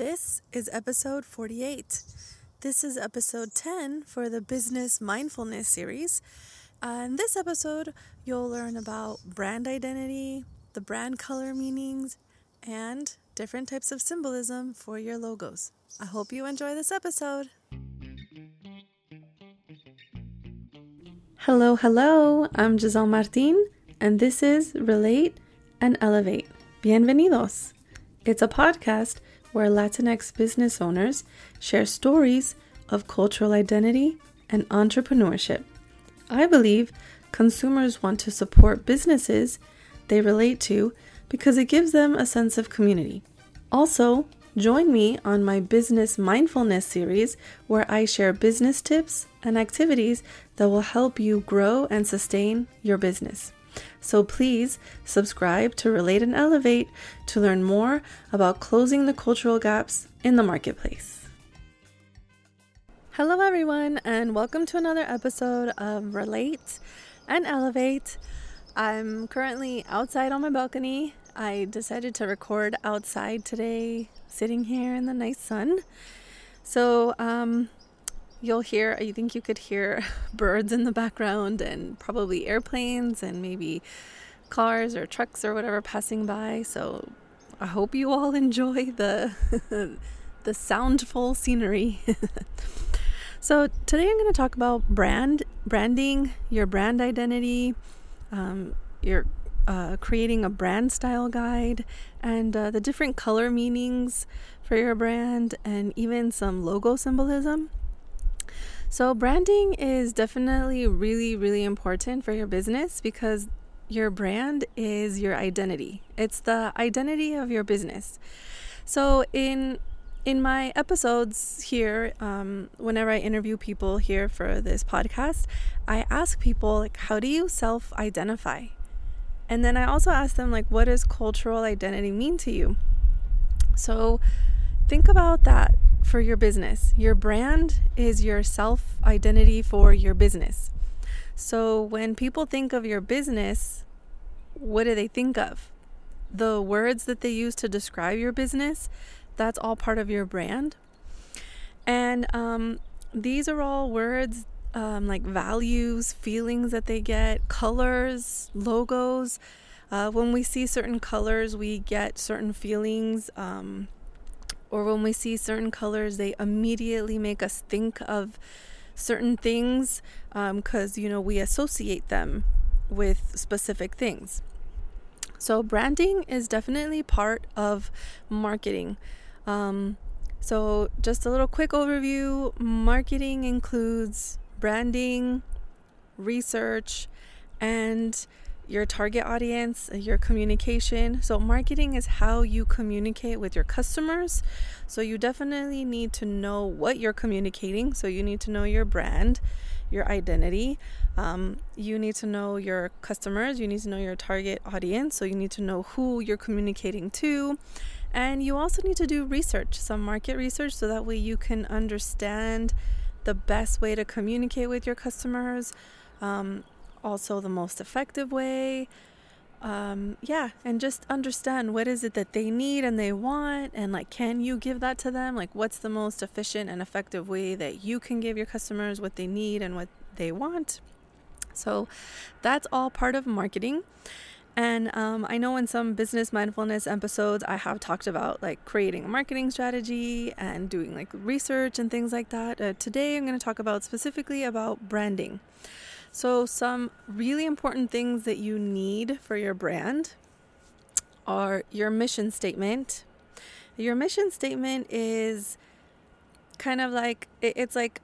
This is episode 48. This is episode 10 for the Business Mindfulness series. Uh, in this episode, you'll learn about brand identity, the brand color meanings, and different types of symbolism for your logos. I hope you enjoy this episode. Hello, hello. I'm Giselle Martin, and this is Relate and Elevate. Bienvenidos. It's a podcast where Latinx business owners share stories of cultural identity and entrepreneurship. I believe consumers want to support businesses they relate to because it gives them a sense of community. Also, join me on my Business Mindfulness series where I share business tips and activities that will help you grow and sustain your business. So please subscribe to Relate and Elevate to learn more about closing the cultural gaps in the marketplace. Hello, everyone, and welcome to another episode of Relate and Elevate. I'm currently outside on my balcony. I decided to record outside today, sitting here in the nice sun. So, um, you'll hear, I think you could hear birds in the background and probably airplanes and maybe cars or trucks or whatever passing by. So I hope you all enjoy the the soundful scenery. so today I'm going to talk about brand branding, your brand identity, um, your uh, creating a brand style guide, and uh, the different color meanings for your brand, and even some logo symbolism. So, branding is definitely really, really important for your business because your brand is your identity. It's the identity of your business. So, in in my episodes here, um, whenever I interview people here for this podcast, I ask people like, how do you self-identify? And then I also ask them like, what does cultural identity mean to you? So, think about that for your business. Your brand is your self identity for your business. So when people think of your business, what do they think of? The words that they use to describe your business, that's all part of your brand. And um, these are all words um, like values, feelings that they get, colors, logos. Uh, when we see certain colors, we get certain feelings. Um, or when we see certain colors, they immediately make us think of certain things because, um, you know, we associate them with specific things. So, branding is definitely part of marketing. Um, so, just a little quick overview marketing includes branding, research, and your target audience, your communication. So, marketing is how you communicate with your customers. So, you definitely need to know what you're communicating. So, you need to know your brand, your identity. Um, you need to know your customers. You need to know your target audience. So, you need to know who you're communicating to. And you also need to do research, some market research, so that way you can understand the best way to communicate with your customers. Um, also the most effective way. Um, yeah, and just understand what is it that they need and they want, and like, can you give that to them? Like, what's the most efficient and effective way that you can give your customers what they need and what they want? So, that's all part of marketing. And um, I know in some business mindfulness episodes, I have talked about like creating a marketing strategy and doing like research and things like that. Uh, today, I'm going to talk about specifically about branding. So, some really important things that you need for your brand are your mission statement. Your mission statement is kind of like it's like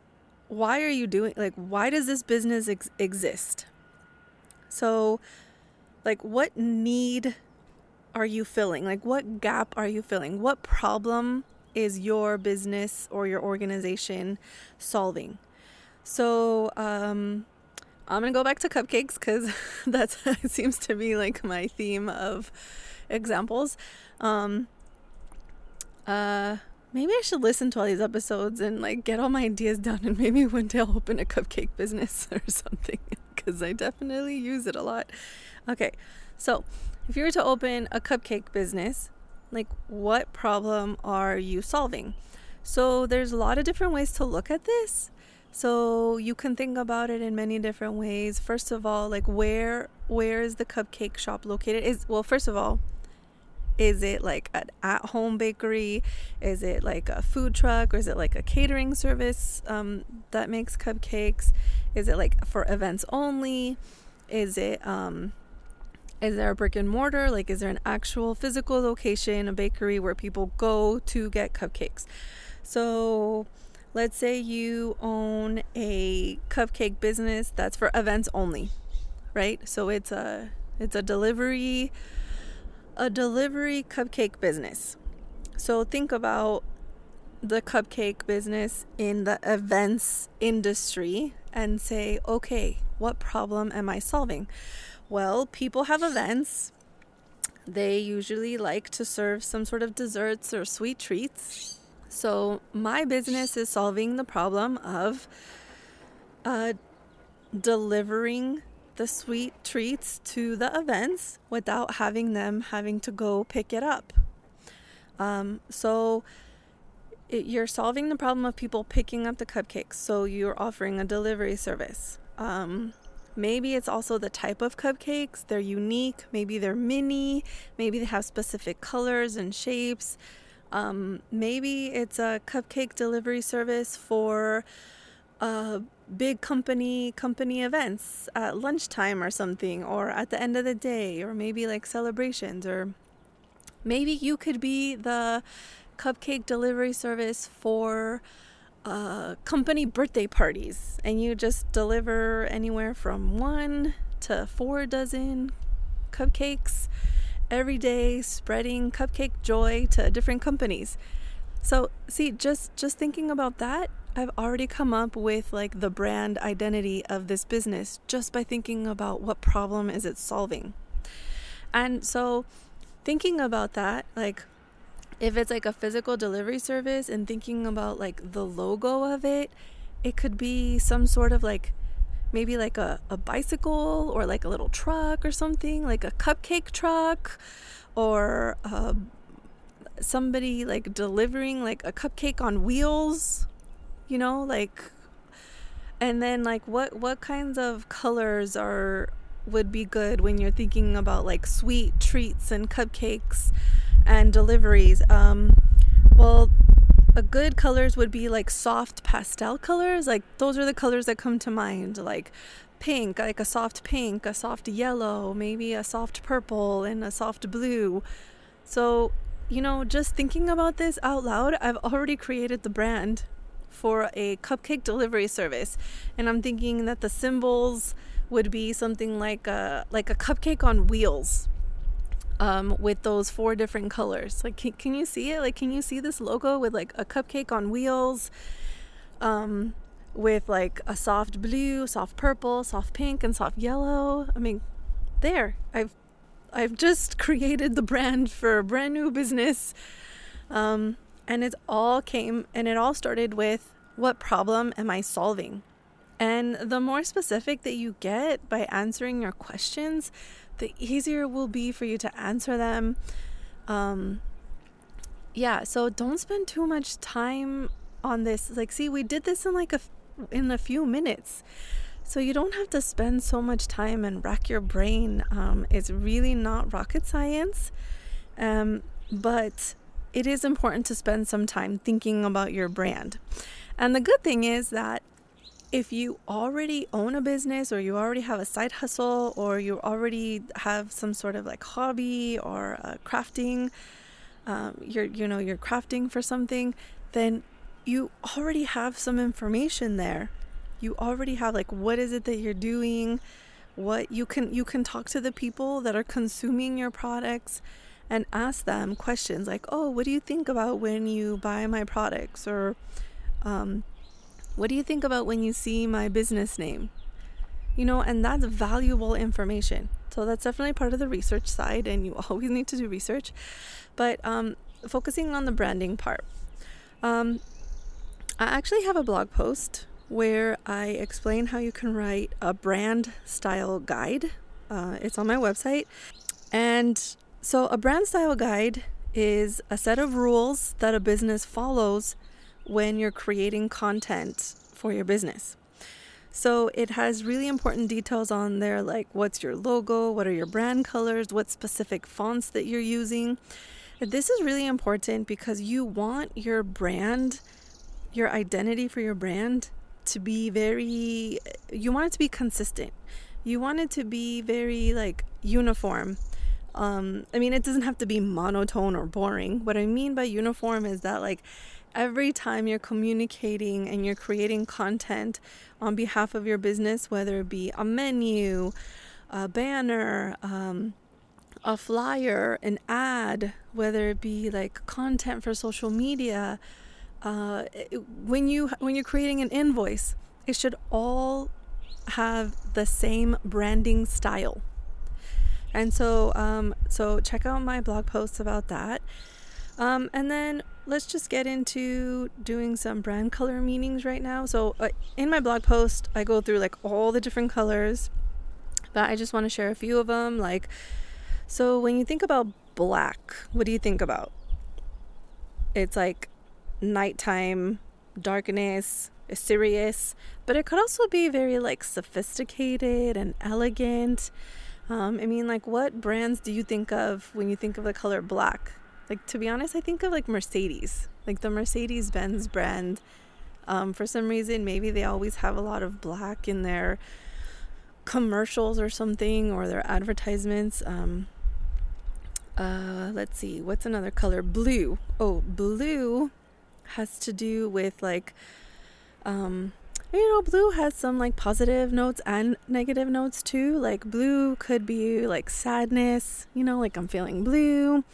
why are you doing like why does this business ex- exist? So, like what need are you filling? Like what gap are you filling? What problem is your business or your organization solving? So, um, I'm gonna go back to cupcakes because that seems to be like my theme of examples. Um, uh, maybe I should listen to all these episodes and like get all my ideas down, and maybe one day I'll open a cupcake business or something because I definitely use it a lot. Okay, so if you were to open a cupcake business, Like, what problem are you solving? So, there's a lot of different ways to look at this. So, you can think about it in many different ways. First of all, like where where is the cupcake shop located? Is well, first of all, is it like an at home bakery? Is it like a food truck? Or is it like a catering service um, that makes cupcakes? Is it like for events only? Is it, um, is there a brick and mortar? Like, is there an actual physical location, a bakery where people go to get cupcakes? So, let's say you own a cupcake business that's for events only, right? So it's a it's a delivery a delivery cupcake business. So think about the cupcake business in the events industry and say, okay, what problem am I solving? Well, people have events. They usually like to serve some sort of desserts or sweet treats. So, my business is solving the problem of uh, delivering the sweet treats to the events without having them having to go pick it up. Um, so it, you're solving the problem of people picking up the cupcakes. So you're offering a delivery service. Um, maybe it's also the type of cupcakes. They're unique. Maybe they're mini. Maybe they have specific colors and shapes. Um, maybe it's a cupcake delivery service for uh, big company company events at lunchtime or something or at the end of the day or maybe like celebrations or maybe you could be the cupcake delivery service for uh, company birthday parties and you just deliver anywhere from one to four dozen cupcakes every day spreading cupcake joy to different companies so see just just thinking about that I've already come up with like the brand identity of this business just by thinking about what problem is it solving. And so thinking about that, like if it's like a physical delivery service and thinking about like the logo of it, it could be some sort of like maybe like a, a bicycle or like a little truck or something, like a cupcake truck or uh, somebody like delivering like a cupcake on wheels you know like and then like what what kinds of colors are would be good when you're thinking about like sweet treats and cupcakes and deliveries? Um well a good colors would be like soft pastel colors. Like those are the colors that come to mind. Like pink like a soft pink a soft yellow maybe a soft purple and a soft blue. So you know just thinking about this out loud i've already created the brand for a cupcake delivery service, and I'm thinking that the symbols would be something like a like a cupcake on wheels. Um, with those four different colors. Like, can, can you see it? Like, can you see this logo with like a cupcake on wheels, um, with like a soft blue, soft purple, soft pink, and soft yellow? I mean, there. I've I've just created the brand for a brand new business. Um, and it all came and it all started with what problem am I solving? And the more specific that you get by answering your questions, the easier it will be for you to answer them. Um, yeah, so don't spend too much time on this. Like, see, we did this in like a in a few minutes, so you don't have to spend so much time and rack your brain. Um, it's really not rocket science, um, but it is important to spend some time thinking about your brand. And the good thing is that if you already own a business or you already have a side hustle or you already have some sort of like hobby or uh, crafting, um, you're you know you're crafting for something, then you already have some information there. You already have like what is it that you're doing, what you can you can talk to the people that are consuming your products and ask them questions like, "Oh, what do you think about when you buy my products?" or um, "What do you think about when you see my business name?" You know, and that's valuable information. So that's definitely part of the research side, and you always need to do research. But um, focusing on the branding part, um, I actually have a blog post where I explain how you can write a brand style guide. Uh, it's on my website, and so, a brand style guide is a set of rules that a business follows when you're creating content for your business. So it has really important details on there like what's your logo, what are your brand colors, what specific fonts that you're using. This is really important because you want your brand, your identity for your brand to be very, you want it to be consistent. You want it to be very like uniform. Um, I mean, it doesn't have to be monotone or boring. What I mean by uniform is that, like, every time you're communicating and you're creating content on behalf of your business, whether it be a menu, a banner, um, a flyer, an ad, whether it be like content for social media, uh, when you when you're creating an invoice, it should all have the same branding style. And so, um, so check out my blog posts about that. Um, and then let's just get into doing some brand color meanings right now. So, uh, in my blog post, I go through like all the different colors, but I just want to share a few of them. Like, so when you think about black, what do you think about? It's like nighttime, darkness, serious, but it could also be very like sophisticated and elegant. Um, I mean, like, what brands do you think of when you think of the color black? Like to be honest, I think of like Mercedes, like the Mercedes Benz brand. Um, for some reason, maybe they always have a lot of black in their commercials or something or their advertisements. Um, uh, let's see, what's another color? Blue. Oh, blue has to do with like, um, you know, blue has some like positive notes and negative notes too. Like, blue could be like sadness, you know, like I'm feeling blue.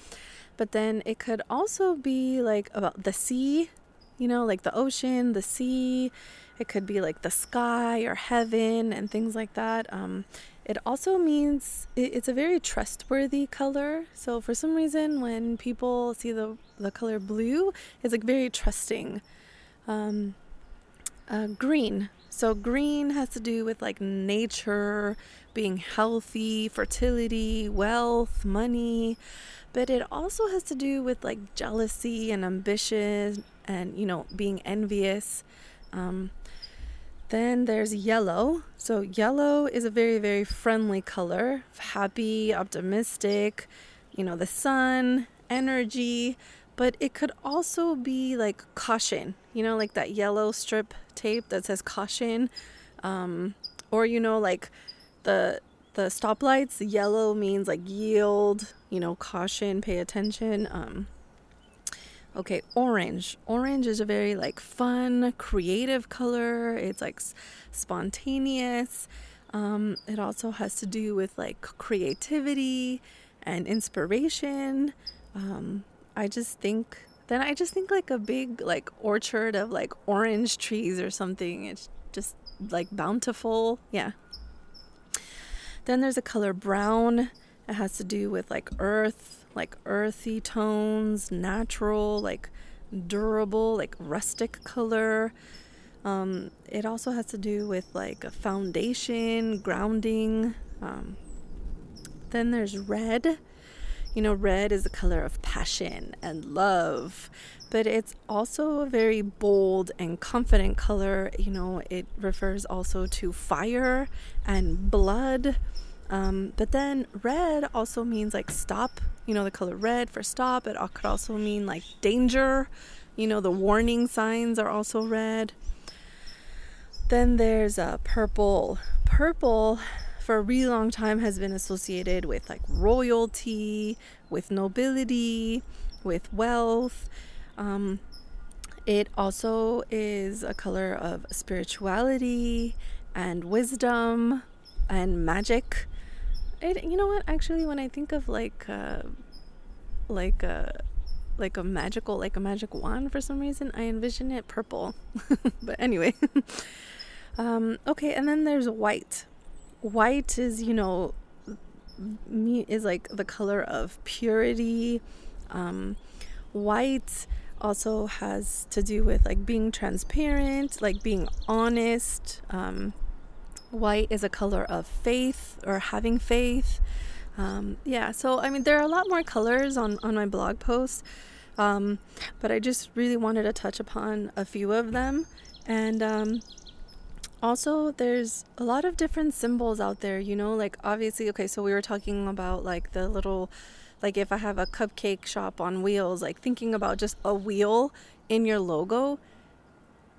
But then it could also be like about the sea, you know, like the ocean, the sea. It could be like the sky or heaven and things like that. Um, it also means it's a very trustworthy color. So for some reason, when people see the the color blue, it's like very trusting. Um, uh, green. So green has to do with like nature, being healthy, fertility, wealth, money but it also has to do with like jealousy and ambition and you know being envious. Um, then there's yellow. So yellow is a very very friendly color happy optimistic you know the sun energy but it could also be like caution you know like that yellow strip tape that says caution. Um, or you know like the the stoplights yellow means like yield you know caution pay attention um okay orange. Orange is a very like fun creative color. It's like spontaneous. Um it also has to do with like creativity and inspiration. Um i just think then i just think like a big like orchard of like orange trees or something. It's just like bountiful. Yeah then there's a color brown. It has to do with like earth, like earthy tones, natural, like durable, like rustic color. Um, it also has to do with like a foundation, grounding. Um, then there's red. You know, red is the color of passion and love, but it's also a very bold and confident color. You know, it refers also to fire and blood. Um, but then red also means like stop, you know, the color red for stop. It could also mean like danger, you know, the warning signs are also red. Then there's a uh, purple. Purple for a really long time has been associated with like royalty, with nobility, with wealth. Um, it also is a color of spirituality and wisdom and magic. It, you know what? Actually, when I think of like, uh, like a, like a magical, like a magic wand, for some reason, I envision it purple. but anyway, um, okay. And then there's white. White is, you know, me is like the color of purity. Um, white also has to do with like being transparent, like being honest. Um, White is a color of faith or having faith. Um, yeah, so I mean, there are a lot more colors on, on my blog post, um, but I just really wanted to touch upon a few of them. And um, also, there's a lot of different symbols out there, you know, like obviously, okay, so we were talking about like the little, like if I have a cupcake shop on wheels, like thinking about just a wheel in your logo,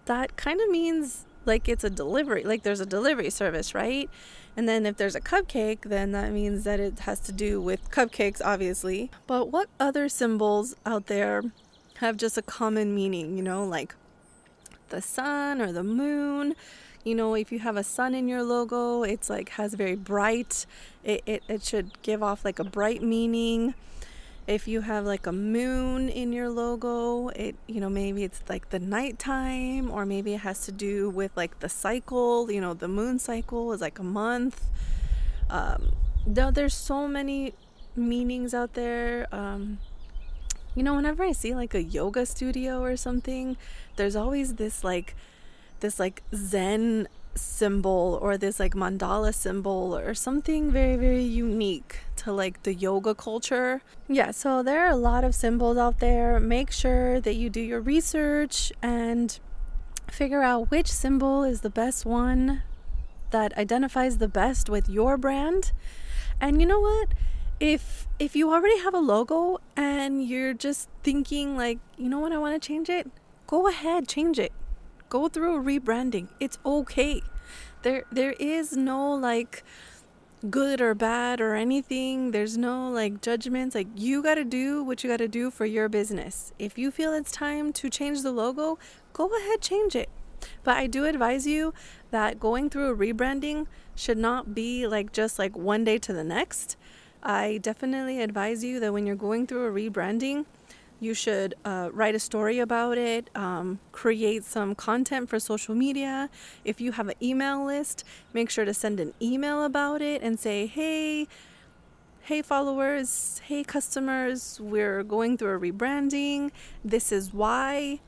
that kind of means like it's a delivery, like there's a delivery service, right? And then if there's a cupcake, then that means that it has to do with cupcakes, obviously. But what other symbols out there have just a common meaning, you know, like the sun or the moon? You know, if you have a sun in your logo, it's like has very bright, it, it, it should give off like a bright meaning. If you have like a moon in your logo it you know maybe it's like the nighttime or maybe it has to do with like the cycle you know the moon cycle is like a month. Um there's so many meanings out there um you know whenever i see like a yoga studio or something there's always this like this like zen symbol or this like mandala symbol or something very very unique to like the yoga culture. Yeah, so there are a lot of symbols out there. Make sure that you do your research and figure out which symbol is the best one that identifies the best with your brand. And you know what? If if you already have a logo and you're just thinking like, you know what, I want to change it, go ahead, change it go through a rebranding. It's okay. There there is no like good or bad or anything. There's no like judgments. Like you got to do what you got to do for your business. If you feel it's time to change the logo, go ahead change it. But I do advise you that going through a rebranding should not be like just like one day to the next. I definitely advise you that when you're going through a rebranding, you should uh, write a story about it, um, create some content for social media. If you have an email list, make sure to send an email about it and say, hey, hey followers, hey customers, we're going through a rebranding. This is why.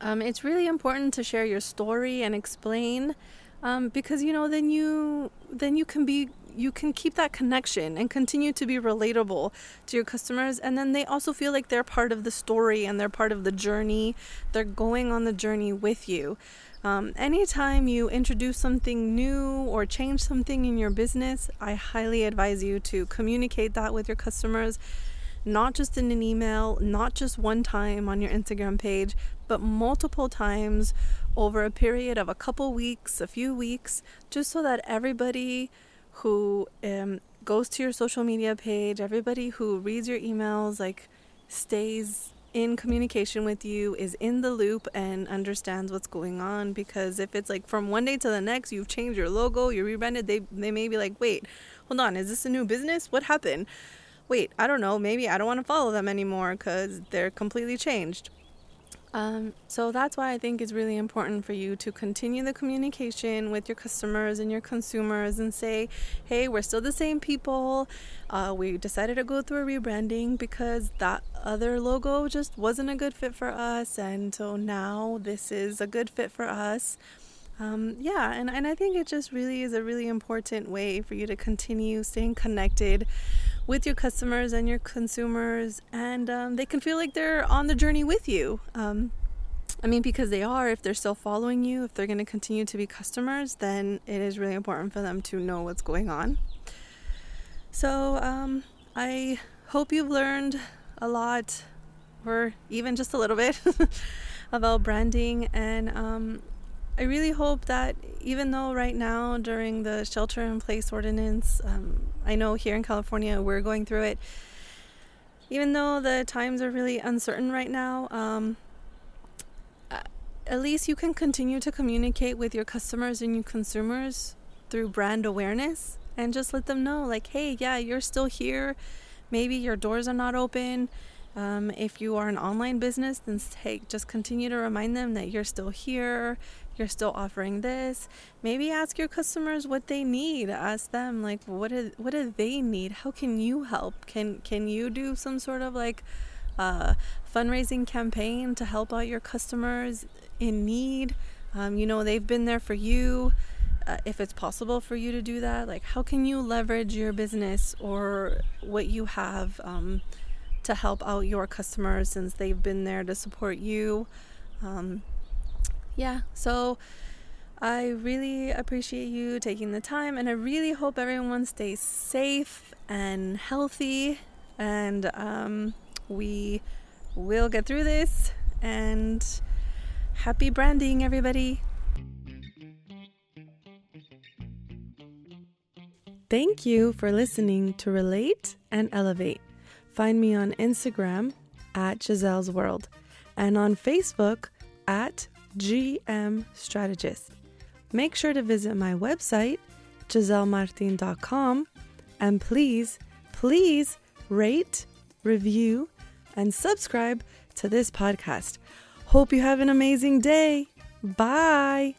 Um, it's really important to share your story and explain um, because you know then you then you can be you can keep that connection and continue to be relatable to your customers. And then they also feel like they're part of the story and they're part of the journey. They're going on the journey with you. Um, anytime you introduce something new or change something in your business, I highly advise you to communicate that with your customers, not just in an email, not just one time on your Instagram page, but multiple times over a period of a couple weeks, a few weeks, just so that everybody who um, goes to your social media page, everybody who reads your emails, like stays in communication with you, is in the loop and understands what's going on. Because if it's like from one day to the next, you've changed your logo, you rebranded, they, they may be like, wait, hold on, is this a new business? What happened? Wait, I don't know, maybe I don't want to follow them anymore because they're completely changed. Um, so that's why I think it's really important for you to continue the communication with your customers and your consumers and say, hey, we're still the same people. Uh, we decided to go through a rebranding because that other logo just wasn't a good fit for us. And so now this is a good fit for us. Um, yeah, and, and I think it just really is a really important way for you to continue staying connected with your customers and your consumers, and um, they can feel like they're on the journey with you. Um, I mean, because they are, if they're still following you, if they're going to continue to be customers, then it is really important for them to know what's going on. So, um, I hope you've learned a lot, or even just a little bit, about branding. And um, I really hope that even though right now, during the shelter in place ordinance, um, I know here in California we're going through it. Even though the times are really uncertain right now, um, at least you can continue to communicate with your customers and your consumers through brand awareness and just let them know, like, hey, yeah, you're still here. Maybe your doors are not open. Um, if you are an online business, then hey, just continue to remind them that you're still here you're still offering this. Maybe ask your customers what they need. Ask them like what do, what do they need? How can you help? Can can you do some sort of like uh, fundraising campaign to help out your customers in need? Um, you know they've been there for you. Uh, if it's possible for you to do that. Like, how can you leverage your business or what you have um, to help out your customers since they've been there to support you? Um, yeah, so I really appreciate you taking the time, and I really hope everyone stays safe and healthy. And um, we will get through this. And happy branding, everybody! Thank you for listening to Relate and Elevate. Find me on Instagram at Giselle's World and on Facebook at GM Strategist. Make sure to visit my website, gisellemartin.com, and please, please rate, review, and subscribe to this podcast. Hope you have an amazing day. Bye.